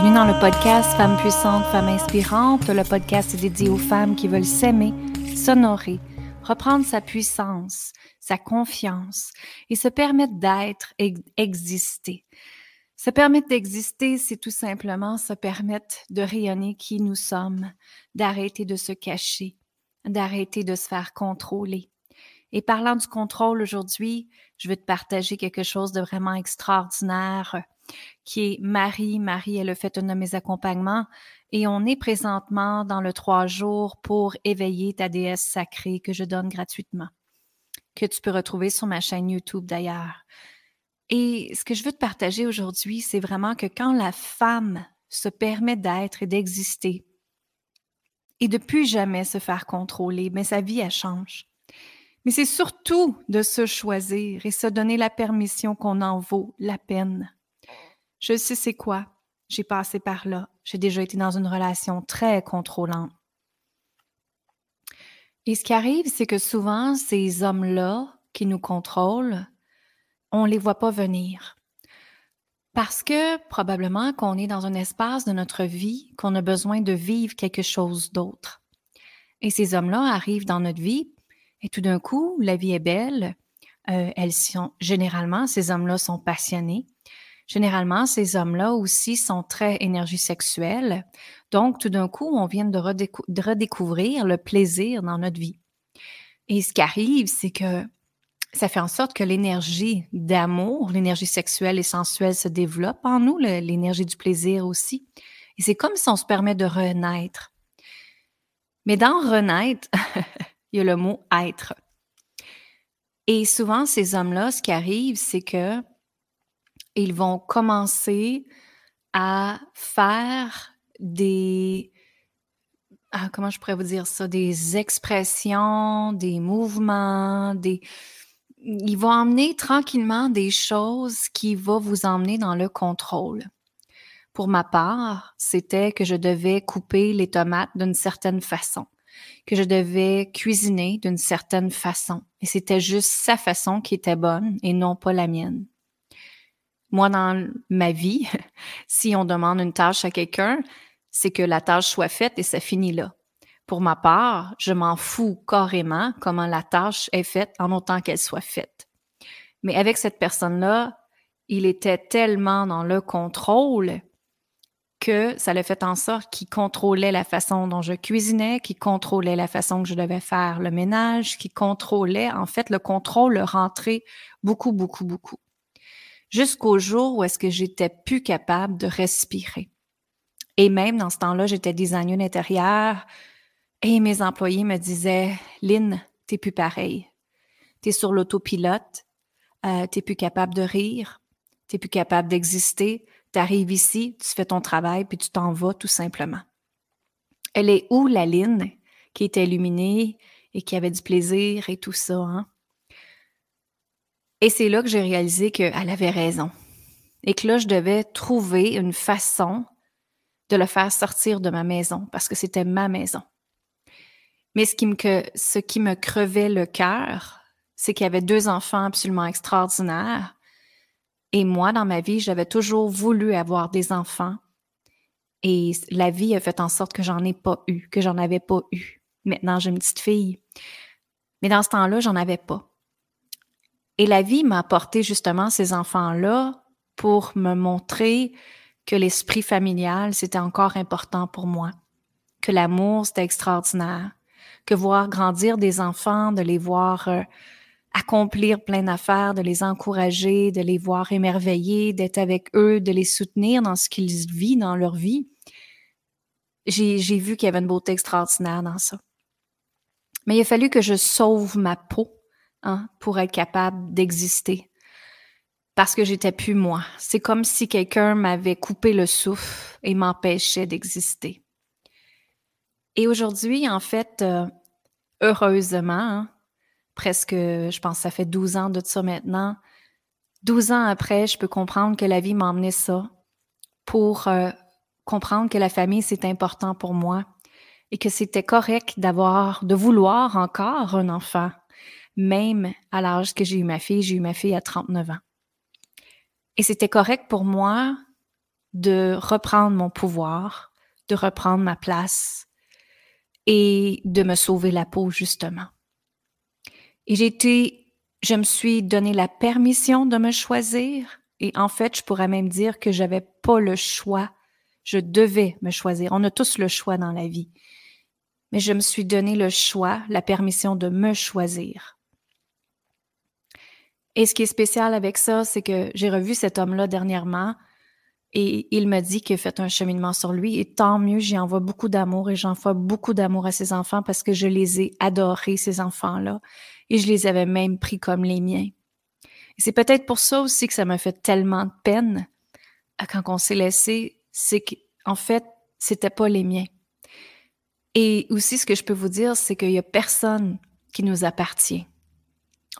Bienvenue dans le podcast Femmes puissantes, Femmes inspirantes. Le podcast est dédié aux femmes qui veulent s'aimer, s'honorer, reprendre sa puissance, sa confiance et se permettre d'être et exister. Se permettre d'exister, c'est tout simplement se permettre de rayonner qui nous sommes, d'arrêter de se cacher, d'arrêter de se faire contrôler. Et parlant du contrôle aujourd'hui, je vais te partager quelque chose de vraiment extraordinaire qui est Marie. Marie, elle a fait un de mes accompagnements et on est présentement dans le trois jours pour éveiller ta déesse sacrée que je donne gratuitement, que tu peux retrouver sur ma chaîne YouTube d'ailleurs. Et ce que je veux te partager aujourd'hui, c'est vraiment que quand la femme se permet d'être et d'exister et de plus jamais se faire contrôler, mais sa vie, elle change. Mais c'est surtout de se choisir et se donner la permission qu'on en vaut la peine. Je sais c'est quoi. J'ai passé par là. J'ai déjà été dans une relation très contrôlante. Et ce qui arrive, c'est que souvent, ces hommes-là qui nous contrôlent, on ne les voit pas venir. Parce que probablement qu'on est dans un espace de notre vie qu'on a besoin de vivre quelque chose d'autre. Et ces hommes-là arrivent dans notre vie et tout d'un coup, la vie est belle. Euh, elles sont généralement, ces hommes-là sont passionnés. Généralement, ces hommes-là aussi sont très énergie sexuelle. Donc, tout d'un coup, on vient de, redécouvrir le plaisir dans notre vie. Et ce qui arrive, c'est que ça fait en sorte que l'énergie d'amour, l'énergie sexuelle et sensuelle se développe en nous, l'énergie du plaisir aussi. Et c'est comme si on se permet de renaître. Mais dans renaître, il y a le mot être. Et souvent, ces hommes-là, ce qui arrive, c'est que ils vont commencer à faire des ah, comment je pourrais vous dire ça, des expressions, des mouvements, des ils vont emmener tranquillement des choses qui vont vous emmener dans le contrôle. Pour ma part, c'était que je devais couper les tomates d'une certaine façon, que je devais cuisiner d'une certaine façon. Et c'était juste sa façon qui était bonne et non pas la mienne. Moi, dans ma vie, si on demande une tâche à quelqu'un, c'est que la tâche soit faite et ça finit là. Pour ma part, je m'en fous carrément comment la tâche est faite en autant qu'elle soit faite. Mais avec cette personne-là, il était tellement dans le contrôle que ça l'a fait en sorte qu'il contrôlait la façon dont je cuisinais, qu'il contrôlait la façon que je devais faire le ménage, qu'il contrôlait, en fait, le contrôle rentrait beaucoup, beaucoup, beaucoup jusqu'au jour où est-ce que j'étais plus capable de respirer. Et même dans ce temps-là, j'étais designer d'intérieur et mes employés me disaient, Lynn, t'es plus pareil. T'es sur l'autopilote, euh, t'es plus capable de rire, t'es plus capable d'exister. T'arrives ici, tu fais ton travail, puis tu t'en vas tout simplement. Elle est où la Lynn qui était illuminée et qui avait du plaisir et tout ça, hein? Et c'est là que j'ai réalisé qu'elle avait raison. Et que là, je devais trouver une façon de le faire sortir de ma maison parce que c'était ma maison. Mais ce qui me, ce qui me crevait le cœur, c'est qu'il y avait deux enfants absolument extraordinaires. Et moi, dans ma vie, j'avais toujours voulu avoir des enfants. Et la vie a fait en sorte que j'en ai pas eu, que j'en avais pas eu. Maintenant, j'ai une petite fille. Mais dans ce temps-là, j'en avais pas. Et la vie m'a apporté justement ces enfants-là pour me montrer que l'esprit familial, c'était encore important pour moi, que l'amour, c'était extraordinaire, que voir grandir des enfants, de les voir euh, accomplir plein d'affaires, de les encourager, de les voir émerveiller, d'être avec eux, de les soutenir dans ce qu'ils vivent dans leur vie, j'ai vu qu'il y avait une beauté extraordinaire dans ça. Mais il a fallu que je sauve ma peau Hein, pour être capable d'exister. Parce que j'étais plus moi. C'est comme si quelqu'un m'avait coupé le souffle et m'empêchait d'exister. Et aujourd'hui, en fait, euh, heureusement, hein, presque, je pense que ça fait 12 ans de ça maintenant, 12 ans après, je peux comprendre que la vie m'a emmené ça pour euh, comprendre que la famille, c'est important pour moi et que c'était correct d'avoir, de vouloir encore un enfant même à l'âge que j'ai eu ma fille, j'ai eu ma fille à 39 ans. Et c'était correct pour moi de reprendre mon pouvoir, de reprendre ma place et de me sauver la peau, justement. Et j'ai été, je me suis donné la permission de me choisir. Et en fait, je pourrais même dire que j'avais pas le choix. Je devais me choisir. On a tous le choix dans la vie. Mais je me suis donné le choix, la permission de me choisir. Et ce qui est spécial avec ça, c'est que j'ai revu cet homme-là dernièrement et il me dit qu'il a fait un cheminement sur lui. Et tant mieux, j'y envoie beaucoup d'amour et j'envoie beaucoup d'amour à ses enfants parce que je les ai adorés, ces enfants-là. Et je les avais même pris comme les miens. Et c'est peut-être pour ça aussi que ça m'a fait tellement de peine quand on s'est laissé. C'est qu'en fait, c'était pas les miens. Et aussi, ce que je peux vous dire, c'est qu'il y a personne qui nous appartient.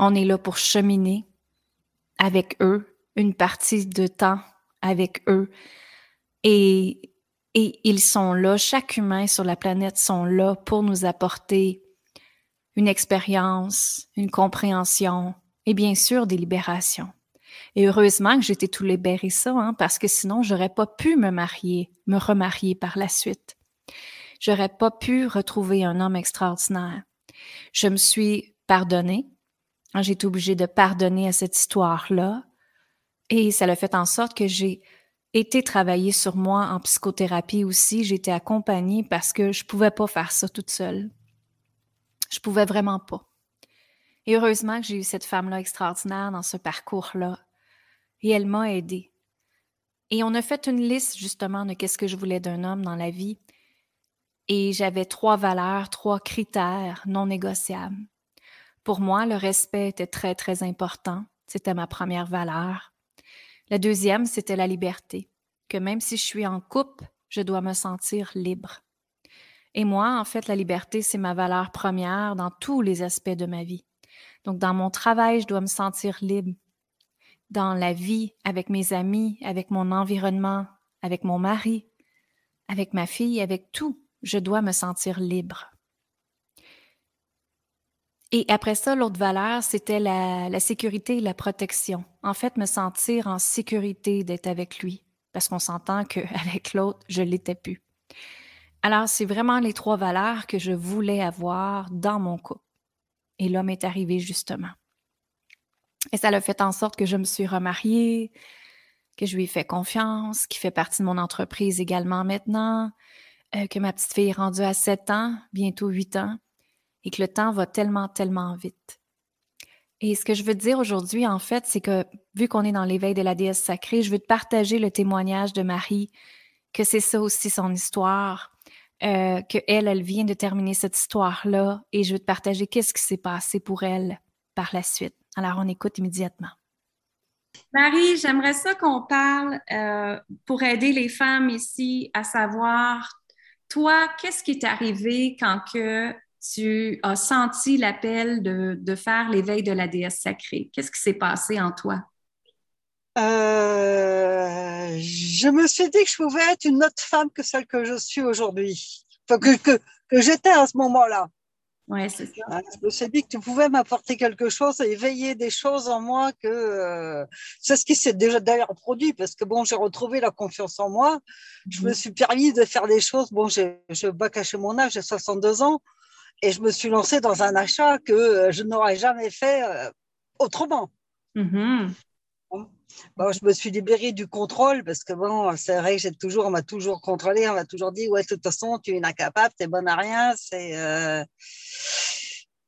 On est là pour cheminer avec eux une partie de temps avec eux. Et, et ils sont là, chaque humain sur la planète sont là pour nous apporter une expérience, une compréhension et bien sûr des libérations. Et heureusement que j'étais tout libéré ça, hein, parce que sinon j'aurais pas pu me marier, me remarier par la suite. J'aurais pas pu retrouver un homme extraordinaire. Je me suis pardonnée. J'ai été obligée de pardonner à cette histoire-là. Et ça l'a fait en sorte que j'ai été travailler sur moi en psychothérapie aussi. J'ai été accompagnée parce que je pouvais pas faire ça toute seule. Je pouvais vraiment pas. Et heureusement que j'ai eu cette femme-là extraordinaire dans ce parcours-là. Et elle m'a aidée. Et on a fait une liste justement de qu'est-ce que je voulais d'un homme dans la vie. Et j'avais trois valeurs, trois critères non négociables. Pour moi, le respect était très, très important. C'était ma première valeur. La deuxième, c'était la liberté, que même si je suis en couple, je dois me sentir libre. Et moi, en fait, la liberté, c'est ma valeur première dans tous les aspects de ma vie. Donc, dans mon travail, je dois me sentir libre. Dans la vie, avec mes amis, avec mon environnement, avec mon mari, avec ma fille, avec tout, je dois me sentir libre. Et après ça, l'autre valeur, c'était la, sécurité et la protection. En fait, me sentir en sécurité d'être avec lui, parce qu'on s'entend qu'avec l'autre, je l'étais plus. Alors, c'est vraiment les trois valeurs que je voulais avoir dans mon couple. Et l'homme est arrivé justement. Et ça l'a fait en sorte que je me suis remariée, que je lui ai fait confiance, qui fait partie de mon entreprise également maintenant, euh, que ma petite fille est rendue à 7 ans, bientôt 8 ans et que le temps va tellement, tellement vite. Et ce que je veux te dire aujourd'hui, en fait, c'est que vu qu'on est dans l'éveil de la déesse sacrée, je veux te partager le témoignage de Marie, que c'est ça aussi son histoire, euh, que elle, elle vient de terminer cette histoire-là, et je veux te partager qu'est-ce qui s'est passé pour elle par la suite. Alors, on écoute immédiatement. Marie, j'aimerais ça qu'on parle euh, pour aider les femmes ici à savoir, toi, qu'est-ce qui t'est arrivé quand que tu as senti l'appel de, faire l'éveil de la déesse sacrée? Qu'est-ce qui s'est passé en toi? Euh, je me suis dit que je pouvais être une autre femme que celle que je suis aujourd'hui, que, que, j'étais à ce moment-là. Oui, c'est ça. Hein, je me suis dit que tu pouvais m'apporter quelque chose, éveiller des choses en moi que euh, c'est ce qui s'est déjà d'ailleurs produit parce que bon, j'ai retrouvé la confiance en moi. Je me mhm. suis permis de faire des choses. Bon, je vais pas cacher mon âge, j'ai 62 ans et je me suis lancée dans un achat que euh, je n'aurais jamais fait euh, autrement. Mm-hmm. Bon, je me suis libérée du contrôle parce que bon, c'est vrai que j'ai toujours, on m'a toujours contrôlé, on m'a toujours dit ouais, de toute façon, tu es incapable, tu es bonne à rien, c'est euh,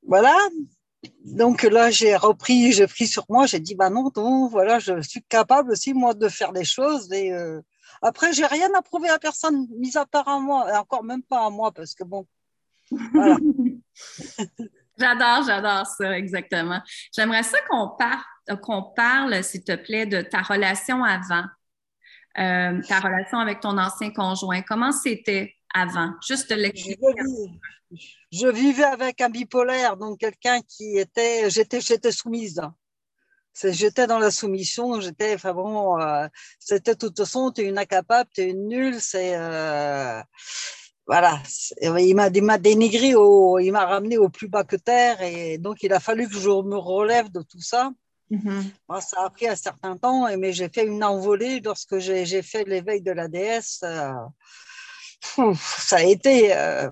voilà. Donc là, j'ai repris, j'ai pris sur moi, j'ai dit bah non, non, voilà, je suis capable aussi moi de faire des choses et après, j'ai rien à prouver à personne, mis à part à moi, et encore même pas à moi parce que bon, j'adore, j'adore ça, exactement. J'aimerais ça qu'on parle, qu'on parle, s'il te plaît, de ta relation avant, euh, ta relation avec ton ancien conjoint. Comment c'était avant? Juste l'expliquer. Je, vivais avec un bipolaire, donc quelqu'un qui était, j'étais, j'étais soumise. J'étais dans la soumission, j'étais, enfin bon, euh, c'était de toute façon, tu es une incapable, tu es une nulle, c'est. Euh, voilà, il m'a, dénigré, il m'a ramené au plus bas que terre, et donc il a fallu que je me relève de tout ça. Mm-hmm. ça a pris un certain temps, mais j'ai fait une envolée lorsque j'ai fait l'éveil de la déesse. Euh, ça a été. Euh,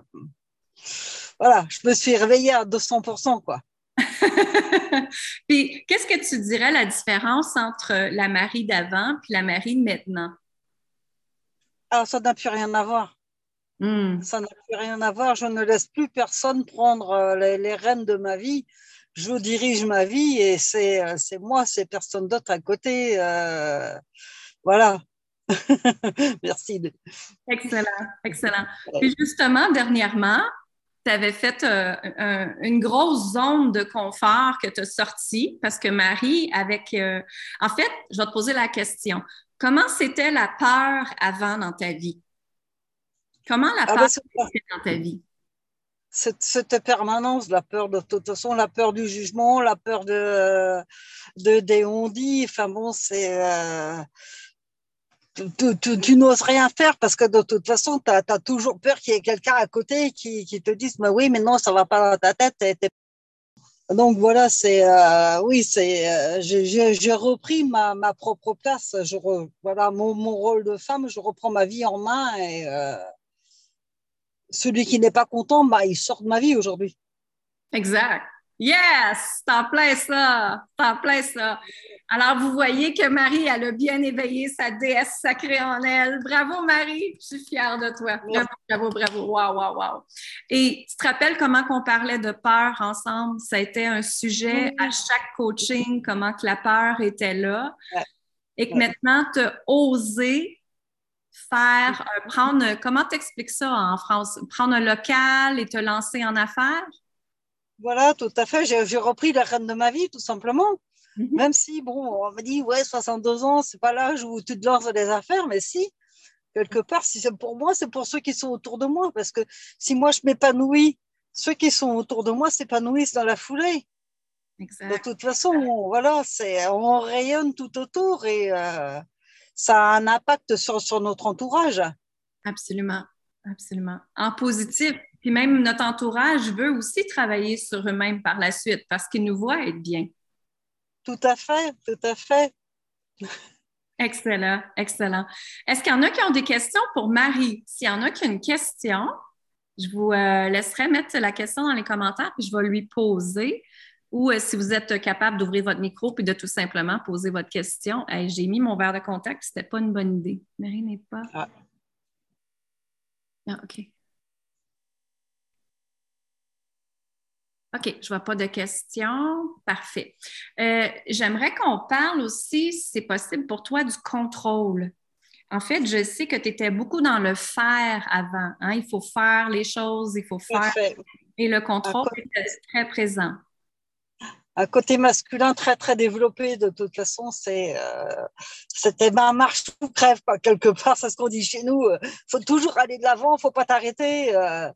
voilà, je me suis réveillée à 200%, quoi. puis, qu'est-ce que tu dirais la différence entre la Marie d'avant et la Marie de maintenant? Alors, ah, ça n'a plus rien à voir. Hmm. Ça n'a plus rien à voir. Je ne laisse plus personne prendre euh, les, rênes de ma vie. Je dirige ma vie et c'est euh, moi, c'est personne d'autre à côté. Euh, voilà. Merci. Excellent, excellent. Puis justement, dernièrement, tu avais fait une grosse zone de confort que tu as sortie parce que Marie, avec. en fait, je vais te poser la question. Comment c'était la peur avant dans ta vie? Comment la ah, peur était dans ta vie? Cette, permanence, la peur de toute façon, la peur du jugement, la peur de, de des on-dit. Enfin bon, c'est. Euh, tu, n'oses rien faire parce que de toute façon, tu as, toujours peur qu'il y ait quelqu'un à côté qui, qui, te dise mais oui, mais non, ça va pas dans ta tête. Donc voilà, c'est euh, oui, c'est euh, j'ai repris ma, ma, propre place. Je voilà mon, mon, rôle de femme, je reprends ma vie en main et celui qui n'est pas content, bah, il sort de ma vie aujourd'hui. Exact. Yes, t'en plein ça, t'en plein ça. Alors, vous voyez que Marie, elle a bien éveillé sa déesse sacrée en elle. Bravo, Marie, je suis fière de toi. Bravo, bravo, bravo. Wow, wow, wow. Et tu te rappelles comment on parlait de peur ensemble? Ça a été un sujet à chaque coaching, comment que la peur était là. Et que maintenant, tu as osé faire, euh, prendre, comment t'expliques ça en France? Prendre un local et te lancer en affaires? Voilà, tout à fait. J'ai repris la reine de ma vie, tout simplement. Mhm. Même si, bon, on m'a dit, ouais, 62 ans, c'est pas l'âge où tu te lances dans des affaires, mais si, quelque part, si c'est pour moi, c'est pour ceux qui sont autour de moi. Parce que si moi, je m'épanouis, ceux qui sont autour de moi s'épanouissent dans la foulée. De toute façon, voilà, c'est on rayonne tout autour et euh, ça a un impact sur, sur notre entourage. Absolument, absolument. En positif. Puis même notre entourage veut aussi travailler sur eux-mêmes par la suite parce qu'ils nous voient être bien. Tout à fait, tout à fait. Excellent, excellent. Est-ce qu'il y en a qui ont des questions pour Marie? S'il y en a qui ont une question, je vous euh, laisserai mettre la question dans les commentaires puis je vais lui poser ou euh, si vous êtes capable d'ouvrir votre micro puis de tout simplement poser votre question. J'ai mis mon verre de contact, c'était pas une bonne idée. Marie n'est pas. Ah. ah. OK. OK, je vois pas de questions. Parfait. Euh, j'aimerais qu'on parle aussi, si c'est possible pour toi, du contrôle. En fait, je sais que tu étais beaucoup dans le faire avant. Hein. Il faut faire les choses, il faut faire. Et le contrôle était très présent un côté masculin très très développé de toute façon c'est euh, c'était ben marche ou crève pas quelque part c'est ce qu'on dit chez nous euh, faut toujours aller de l'avant faut pas t'arrêter euh.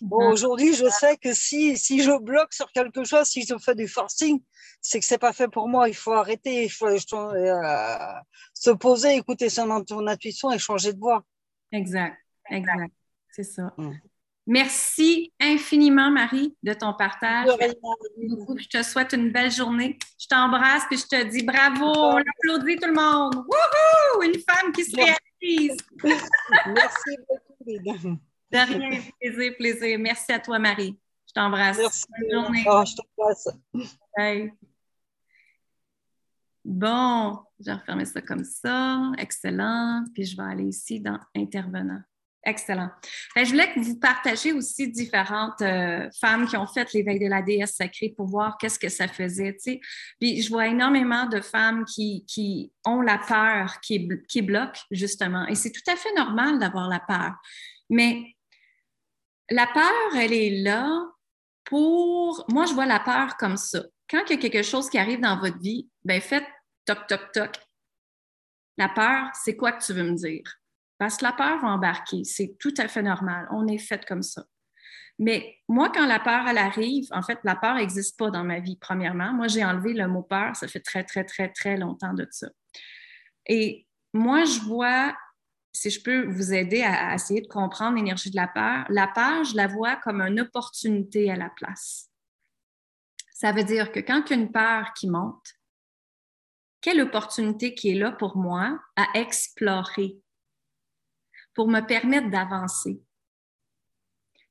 bon, mhm. aujourd'hui je sais que si si je bloque sur quelque chose si je fais du forcing c'est que c'est pas fait pour moi. Il faut arrêter il faut se poser écouter son, intuition et changer de voie. Exact. Exact. C'est ça. Mm. Merci infiniment, Marie, de ton partage. Je te souhaite une belle journée. Je t'embrasse et je te dis bravo. On applaudit tout le monde. Wouhou! Une femme qui se réalise. Merci beaucoup, De rien, plaisir, plaisir. Merci à toi, Marie. Je t'embrasse. Merci. Bonne journée. Oh, je t'embrasse. Bye. Bon, je vais refermer ça comme ça. Excellent. Puis je vais aller ici dans Intervenant. Excellent. Ben, je voulais que vous partagiez aussi différentes euh, femmes qui ont fait l'éveil de la déesse sacrée pour voir qu'est-ce que ça faisait. Puis je vois énormément de femmes qui, ont la peur, qui, qui bloquent justement. Et c'est tout à fait normal d'avoir la peur. Mais la peur, elle est là pour... Moi, je vois la peur comme ça. Quand il y a quelque chose qui arrive dans votre vie, ben faites toc, toc, toc. La peur, c'est quoi que tu veux me dire? Parce que la peur va embarquer, c'est tout à fait normal. On est fait comme ça. Mais moi, quand la peur, arrive, en fait, la peur n'existe pas dans ma vie, premièrement. Moi, j'ai enlevé le mot peur, ça fait très, très, très, très longtemps de ça. Et moi, je vois, si je peux vous aider à, essayer de comprendre l'énergie de la peur, la peur, je la vois comme une opportunité à la place. Ça veut dire que quand il y a une peur qui monte, quelle opportunité qui est là pour moi à explorer, pour me permettre d'avancer.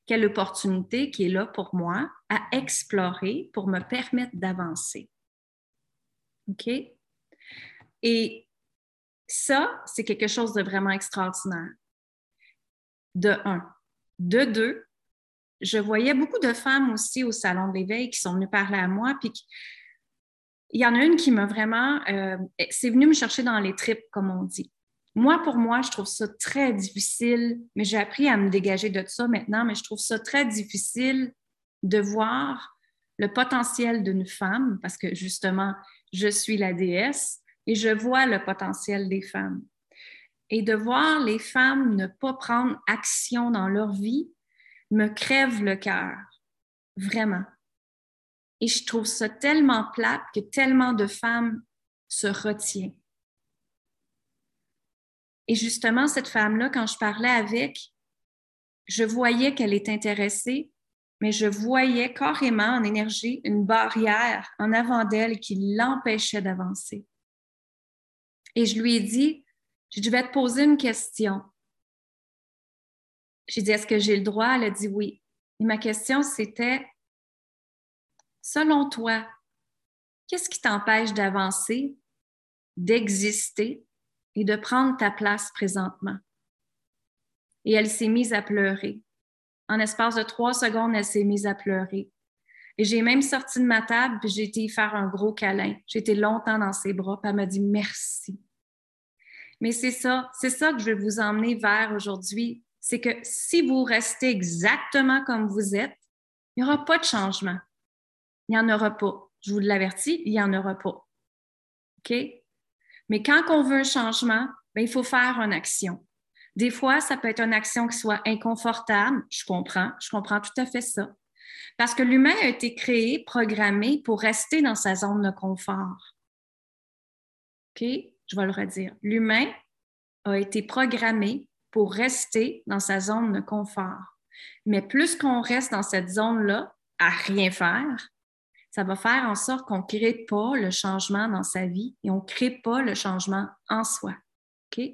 Quelle opportunité qui est là pour moi à explorer, pour me permettre d'avancer. OK? Et ça, c'est quelque chose de vraiment extraordinaire. De un. De deux, je voyais beaucoup de femmes aussi au salon de l'éveil qui sont venues parler à moi, puis il y en a une qui m'a vraiment, euh, c'est venu me chercher dans les tripes, comme on dit. Moi, pour moi, je trouve ça très difficile, mais j'ai appris à me dégager de ça maintenant, mais je trouve ça très difficile de voir le potentiel d'une femme, parce que justement, je suis la déesse et je vois le potentiel des femmes. Et de voir les femmes ne pas prendre action dans leur vie me crève le cœur, vraiment. Et je trouve ça tellement plate que tellement de femmes se retiennent. Et justement, cette femme-là, quand je parlais avec, je voyais qu'elle est intéressée, mais je voyais carrément en énergie une barrière en avant d'elle qui l'empêchait d'avancer. Et je lui ai dit, je vais te poser une question. J'ai dit, est-ce que j'ai le droit? Elle a dit oui. Et ma question, c'était, selon toi, qu'est-ce qui t'empêche d'avancer, d'exister? Et de prendre ta place présentement? Et elle s'est mise à pleurer. En espace de trois secondes, elle s'est mise à pleurer. Et j'ai même sorti de ma table, puis j'ai été faire un gros câlin. J'ai été longtemps dans ses bras, puis elle m'a dit merci. Mais c'est ça, c'est ça que je vais vous emmener vers aujourd'hui. C'est que si vous restez exactement comme vous êtes, il n'y aura pas de changement. Il n'y en aura pas. Je vous l'avertis, il n'y en aura pas. OK? Mais quand on veut un changement, ben, il faut faire une action. Des fois, ça peut être une action qui soit inconfortable. Je comprends, je comprends tout à fait ça. Parce que l'humain a été créé, programmé pour rester dans sa zone de confort. OK? Je vais le redire. L'humain a été programmé pour rester dans sa zone de confort. Mais plus qu'on reste dans cette zone-là à rien faire, ça va faire en sorte qu'on ne crée pas le changement dans sa vie et on ne crée pas le changement en soi. OK?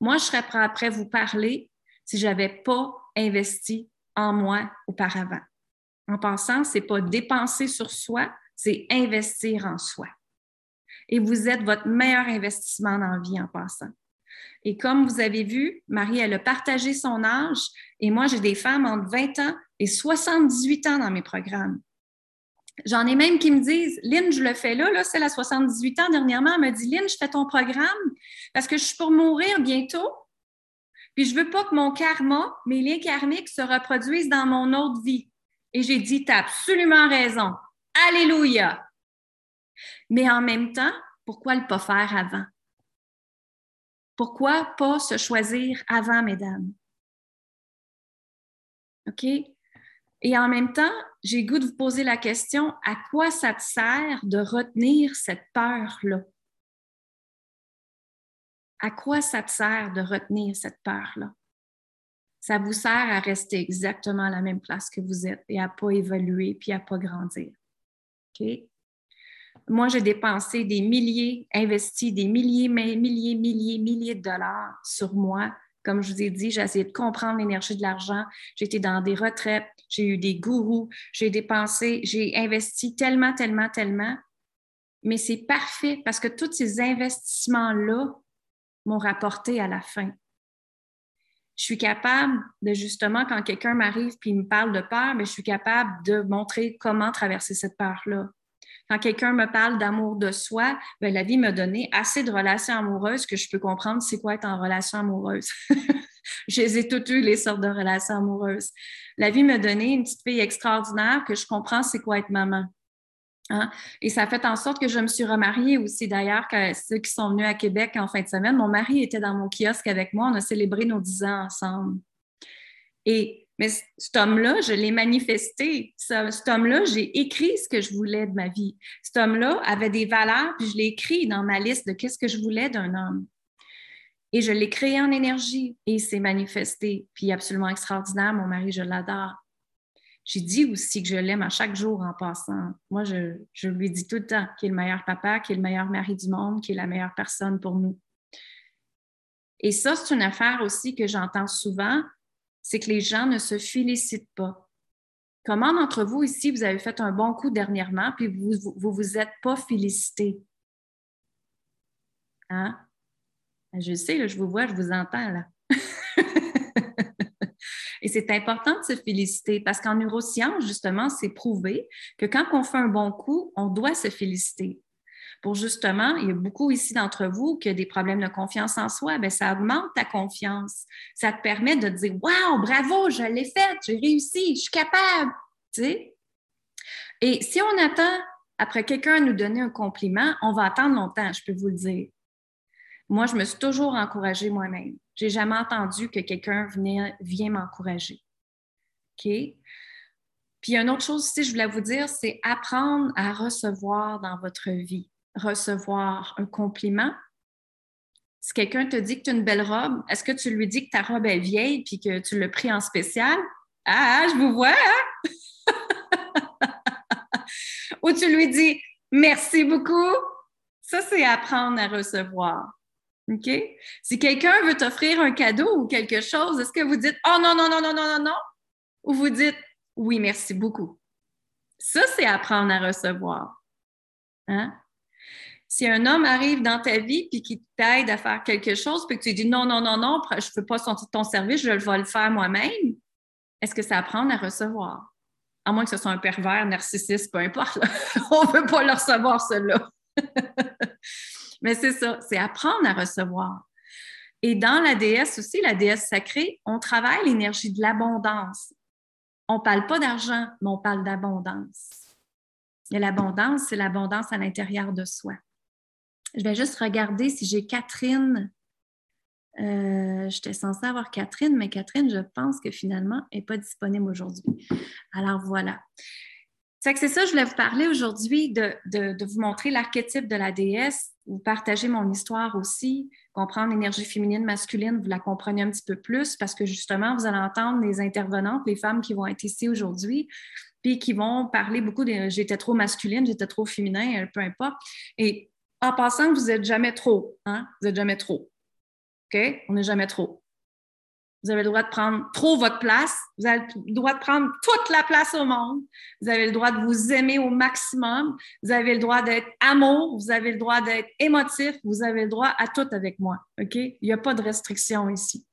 Moi, je serais prêt après vous parler si je n'avais pas investi en moi auparavant. En pensant, ce n'est pas dépenser sur soi, c'est investir en soi. Et vous êtes votre meilleur investissement dans la vie en passant. Et comme vous avez vu, Marie, elle a partagé son âge et moi, j'ai des femmes entre 20 ans et 78 ans dans mes programmes. J'en ai même qui me disent, Lynn, je le fais là, là, c'est la 78 ans dernièrement, elle me dit, Lynn, je fais ton programme parce que je suis pour mourir bientôt. Puis je veux pas que mon karma, mes liens karmiques se reproduisent dans mon autre vie. Et j'ai dit, tu as absolument raison. Alléluia. Mais en même temps, pourquoi le pas faire avant? Pourquoi pas se choisir avant, mesdames? OK? Et en même temps, j'ai goût de vous poser la question, à quoi ça te sert de retenir cette peur-là? À quoi ça te sert de retenir cette peur-là? Ça vous sert à rester exactement à la même place que vous êtes et à ne pas évoluer puis à ne pas grandir. OK? Moi, j'ai dépensé des milliers, investi des milliers, milliers, milliers, milliers de dollars sur moi. Comme je vous ai dit, j'ai essayé de comprendre l'énergie de l'argent. J'ai été dans des retraites, j'ai eu des gourous, j'ai dépensé, j'ai investi tellement, tellement, tellement. Mais c'est parfait parce que tous ces investissements-là m'ont rapporté à la fin. Je suis capable de justement, quand quelqu'un m'arrive et me parle de peur, mais je suis capable de montrer comment traverser cette peur-là. Quand quelqu'un me parle d'amour de soi, ben, la vie m'a donné assez de relations amoureuses que je peux comprendre c'est quoi être en relation amoureuse. je les ai toutes eues, les sortes de relations amoureuses. La vie m'a donné une petite fille extraordinaire que je comprends c'est quoi être maman. Hein? Et ça a fait en sorte que je me suis remariée aussi. D'ailleurs, ceux qui sont venus à Québec en fin de semaine, mon mari était dans mon kiosque avec moi. On a célébré nos dix ans ensemble. Et mais cet homme-là, je l'ai manifesté. cet homme-là, j'ai écrit ce que je voulais de ma vie. Cet homme-là avait des valeurs, puis je l'ai écrit dans ma liste de qu'est-ce que je voulais d'un homme. Et je l'ai créé en énergie et il s'est manifesté. Puis absolument extraordinaire, mon mari, je l'adore. J'ai dit aussi que je l'aime à chaque jour en passant. Moi, je, je lui dis tout le temps qu'il est le meilleur papa, qu'il est le meilleur mari du monde, qu'il est la meilleure personne pour nous. Et ça, c'est une affaire aussi que j'entends souvent, c'est que les gens ne se félicitent pas. Comment d'entre vous ici, vous avez fait un bon coup dernièrement, puis vous vous, vous, êtes pas félicité? Hein? Ben, je sais, je vous vois, je vous entends là. Et c'est important de se féliciter parce qu'en neurosciences, justement, c'est prouvé que quand on fait un bon coup, on doit se féliciter. Pour justement, il y a beaucoup ici d'entre vous qui ont des problèmes de confiance en soi, bien, ça augmente ta confiance. Ça te permet de dire Waouh, bravo, je l'ai fait, j'ai réussi, je suis capable. Tu sais? Et si on attend après quelqu'un nous donner un compliment, on va attendre longtemps, je peux vous le dire. Moi, je me suis toujours encouragée moi-même. J'ai jamais entendu que quelqu'un vient m'encourager. OK? Puis, une autre chose aussi, je voulais vous dire, c'est apprendre à recevoir dans votre vie. Recevoir un compliment. Si quelqu'un te dit que tu as une belle robe, est-ce que tu lui dis que ta robe est vieille puis que tu l'as pris en spécial? Ah, je vous vois, hein? Ou tu lui dis merci beaucoup? Ça, c'est apprendre à recevoir. OK? Si quelqu'un veut t'offrir un cadeau ou quelque chose, est-ce que vous dites Oh non, non, non, non, non, non, non? Ou vous dites Oui, merci beaucoup. Ça, c'est apprendre à recevoir. Hein? Si un homme arrive dans ta vie et qu'il t'aide à faire quelque chose, puis que tu dis non, non, non, non, je ne veux pas ton service, je vais le faire moi-même, est-ce que c'est apprendre à recevoir? À moins que ce soit un pervers, narcissiste, peu importe. On ne veut pas le recevoir, cela. Mais c'est ça, c'est apprendre à recevoir. Et dans la déesse aussi, la déesse sacrée, on travaille l'énergie de l'abondance. On ne parle pas d'argent, mais on parle d'abondance. Et l'abondance, c'est l'abondance à l'intérieur de soi. Je vais juste regarder si j'ai Catherine. Euh, j'étais censée avoir Catherine, mais Catherine, je pense que finalement, n'est pas disponible aujourd'hui. Alors voilà c'est ça, je voulais vous parler aujourd'hui de, vous montrer l'archétype de la déesse, vous partager mon histoire aussi, comprendre l'énergie féminine, masculine, vous la comprenez un petit peu plus parce que justement, vous allez entendre les intervenantes, les femmes qui vont être ici aujourd'hui, puis qui vont parler beaucoup de j'étais trop masculine, j'étais trop féminin, peu importe. Et en passant, vous n'êtes jamais trop, hein? Vous n'êtes jamais trop. OK? On n'est jamais trop. Vous avez le droit de prendre trop votre place. Vous avez le droit de prendre toute la place au monde. Vous avez le droit de vous aimer au maximum. Vous avez le droit d'être amour. Vous avez le droit d'être émotif. Vous avez le droit à tout avec moi. OK? Il n'y a pas de restriction ici.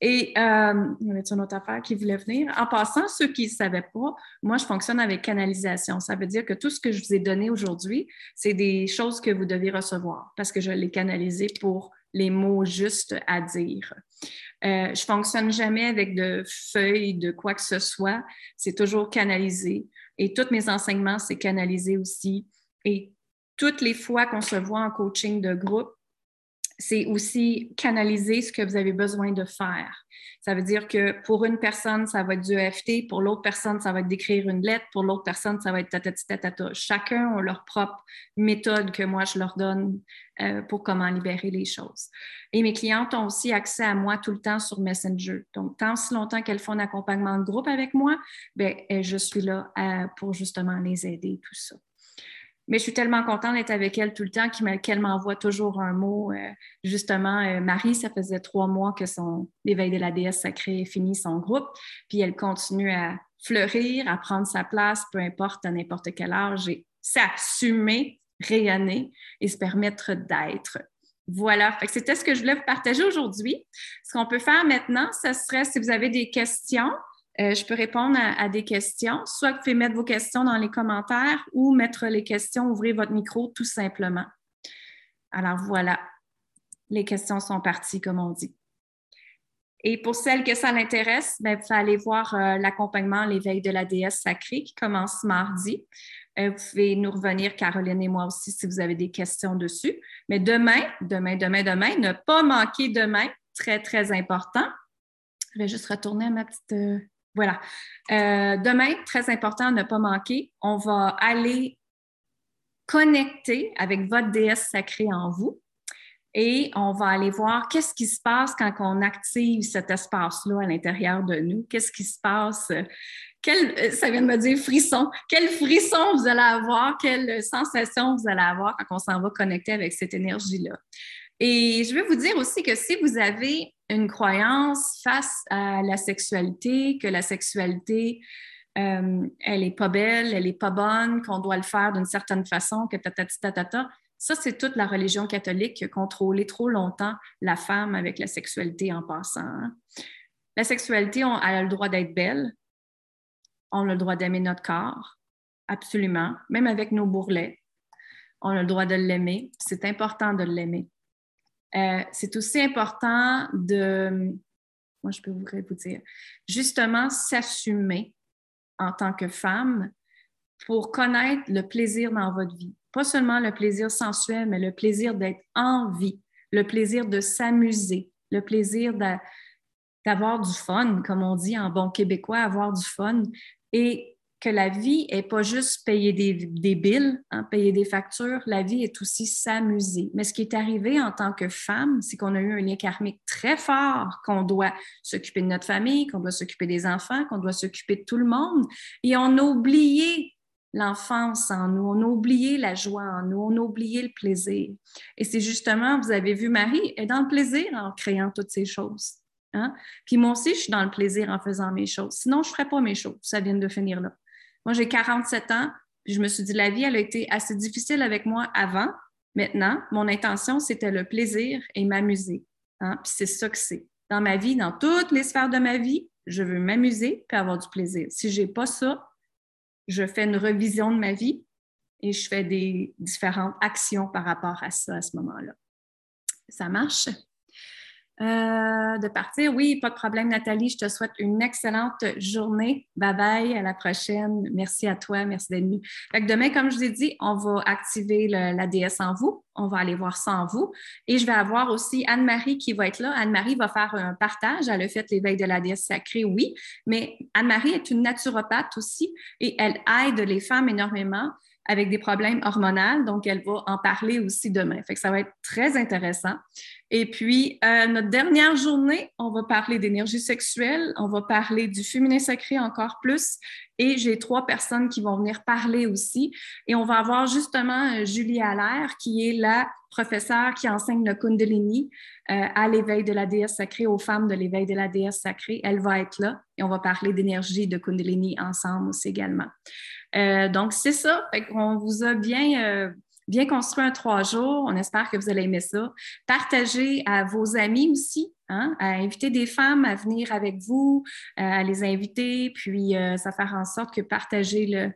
Et euh, y avait une autre affaire qui voulait venir. En passant, ceux qui ne savaient pas, moi, je fonctionne avec canalisation. Ça veut dire que tout ce que je vous ai donné aujourd'hui, c'est des choses que vous devez recevoir parce que je l'ai canalisé pour les mots justes à dire. Euh, je fonctionne jamais avec de feuilles, de quoi que ce soit. C'est toujours canalisé. Et tous mes enseignements, c'est canalisé aussi. Et toutes les fois qu'on se voit en coaching de groupe, c'est aussi canaliser ce que vous avez besoin de faire. Ça veut dire que pour une personne, ça va être du EFT, pour l'autre personne, ça va être d'écrire une lettre, pour l'autre personne, ça va être tatati tatata. Chacun a leur propre méthode que moi, je leur donne euh, pour comment libérer les choses. Et mes clientes ont aussi accès à moi tout le temps sur Messenger. Donc, tant si longtemps qu'elles font un accompagnement de groupe avec moi, bien, je suis là euh, pour justement les aider, tout ça. Mais je suis tellement contente d'être avec elle tout le temps qu'elle m'envoie toujours un mot. Euh, justement, euh, Marie, ça faisait trois mois que son éveil de la déesse sacrée fini son groupe, puis elle continue à fleurir, à prendre sa place, peu importe à n'importe quel âge, et s'assumer, rayonner et se permettre d'être. Voilà, c'était ce que je voulais vous partager aujourd'hui. Ce qu'on peut faire maintenant, ce serait si vous avez des questions, euh, je peux répondre à, des questions. Soit vous pouvez mettre vos questions dans les commentaires ou mettre les questions, ouvrir votre micro tout simplement. Alors voilà, les questions sont parties, comme on dit. Et pour celles que ça l'intéresse, ben, vous allez voir euh, l'accompagnement L'éveil de la déesse sacrée qui commence mardi. Euh, vous pouvez nous revenir, Caroline et moi aussi, si vous avez des questions dessus. Mais demain, demain, demain, demain, ne pas manquer demain, très, très important. Je vais juste retourner à ma petite voilà. Euh, demain, très important, ne pas manquer, on va aller connecter avec votre déesse sacrée en vous. et on va aller voir qu'est-ce qui se passe quand on active cet espace-là à l'intérieur de nous. Qu'est-ce qui se passe? Quel, ça vient de me dire frisson. Quel frisson vous allez avoir? Quelle sensation vous allez avoir quand on s'en va connecter avec cette énergie-là? Et je vais vous dire aussi que si vous avez une croyance face à la sexualité, que la sexualité, euh, elle n'est pas belle, elle n'est pas bonne, qu'on doit le faire d'une certaine façon, que ta, ta, ça, c'est toute la religion catholique qui a contrôlé trop longtemps la femme avec la sexualité en passant. Hein. La sexualité, on, a le droit d'être belle, on a le droit d'aimer notre corps, absolument, même avec nos bourrelets. On a le droit de l'aimer. C'est important de l'aimer. Euh, c'est aussi important de, moi je peux vous dire, justement s'assumer en tant que femme pour connaître le plaisir dans votre vie. Pas seulement le plaisir sensuel, mais le plaisir d'être en vie, le plaisir de s'amuser, le plaisir d'avoir du fun, comme on dit en bon québécois, avoir du fun. Et que la vie n'est pas juste payer des, des billes, hein, payer des factures, la vie est aussi s'amuser. Mais ce qui est arrivé en tant que femme, c'est qu'on a eu un lien karmique très fort, qu'on doit s'occuper de notre famille, qu'on doit s'occuper des enfants, qu'on doit s'occuper de tout le monde. Et on a oublié l'enfance en nous, on a oublié la joie en nous, on a oublié le plaisir. Et c'est justement, vous avez vu Marie, est dans le plaisir en créant toutes ces choses. Hein. Puis moi aussi, je suis dans le plaisir en faisant mes choses. Sinon, je ne ferais pas mes choses. Ça vient de finir là. Moi, j'ai 47 ans, puis je me suis dit, la vie, elle a été assez difficile avec moi avant. Maintenant, mon intention, c'était le plaisir et m'amuser. Hein? Puis c'est ça que c'est. Dans ma vie, dans toutes les sphères de ma vie, je veux m'amuser puis avoir du plaisir. Si je n'ai pas ça, je fais une revision de ma vie et je fais des différentes actions par rapport à ça à ce moment-là. Ça marche? Euh, de partir. Oui, pas de problème, Nathalie. Je te souhaite une excellente journée. Bye bye, à la prochaine. Merci à toi, merci d'être venue. demain, comme je vous ai dit, on va activer la DS en vous. On va aller voir ça en vous. Et je vais avoir aussi Anne-Marie qui va être là. Anne-Marie va faire un partage. Elle a fait l'éveil de la déesse sacrée, oui, mais Anne-Marie est une naturopathe aussi et elle aide les femmes énormément avec des problèmes hormonaux. Donc, elle va en parler aussi demain. Fait que ça va être très intéressant. Et puis, euh, notre dernière journée, on va parler d'énergie sexuelle, on va parler du féminin sacré encore plus. Et j'ai trois personnes qui vont venir parler aussi. Et on va avoir justement euh, Julie Allaire, qui est la professeure qui enseigne le Kundalini euh, à l'éveil de la déesse sacrée, aux femmes de l'éveil de la déesse sacrée. Elle va être là et on va parler d'énergie de Kundalini ensemble aussi également. Euh, donc, c'est ça. on vous a bien, euh, bien construit un trois jours. On espère que vous allez aimer ça. Partagez à vos amis aussi. Hein, à inviter des femmes à venir avec vous, euh, à les inviter, puis ça faire en sorte que partager le,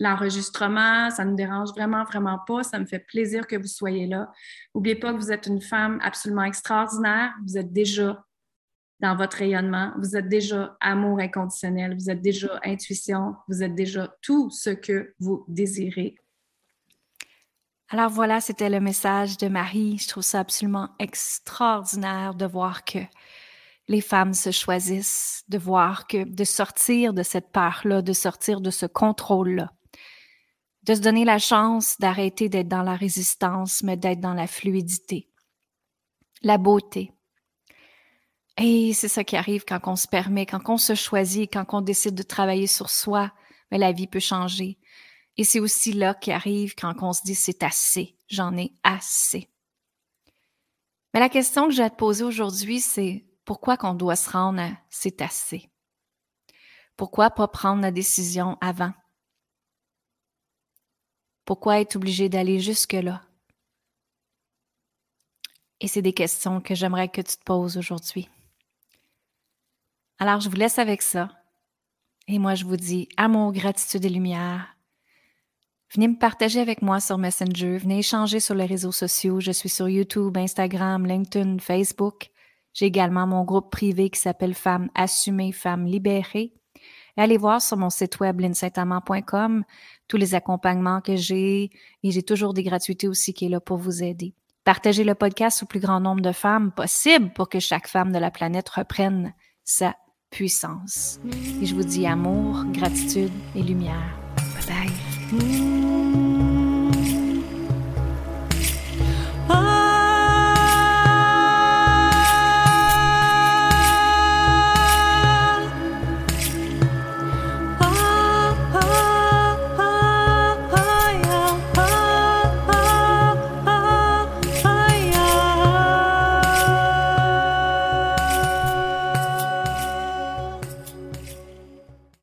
l'enregistrement, ça ne nous dérange vraiment, vraiment pas. Ça me fait plaisir que vous soyez là. N'oubliez pas que vous êtes une femme absolument extraordinaire. Vous êtes déjà dans votre rayonnement. Vous êtes déjà amour inconditionnel, vous êtes déjà intuition, vous êtes déjà tout ce que vous désirez. Alors voilà, c'était le message de Marie. Je trouve ça absolument extraordinaire de voir que les femmes se choisissent, de voir que de sortir de cette peur-là, de sortir de ce contrôle-là, de se donner la chance d'arrêter d'être dans la résistance, mais d'être dans la fluidité, la beauté, et c'est ça qui arrive quand on se permet, quand on se choisit, quand on décide de travailler sur soi, mais la vie peut changer. Et c'est aussi là qui arrive quand on se dit c'est assez, j'en ai assez. Mais la question que j'ai à te poser aujourd'hui, c'est pourquoi qu'on doit se rendre à c'est assez? Pourquoi pas prendre la décision avant? Pourquoi être obligé d'aller jusque-là? Et c'est des questions que j'aimerais que tu te poses aujourd'hui. Alors, je vous laisse avec ça. Et moi, je vous dis amour, gratitude et lumière. Venez me partager avec moi sur Messenger. Venez échanger sur les réseaux sociaux. Je suis sur YouTube, Instagram, LinkedIn, Facebook. J'ai également mon groupe privé qui s'appelle Femmes assumées, Femmes libérées. allez voir sur mon site web linsaintamant.com tous les accompagnements que j'ai et j'ai toujours des gratuités aussi qui est là pour vous aider. Partagez le podcast au plus grand nombre de femmes possible pour que chaque femme de la planète reprenne sa puissance. Et je vous dis amour, gratitude et lumière. Bye bye.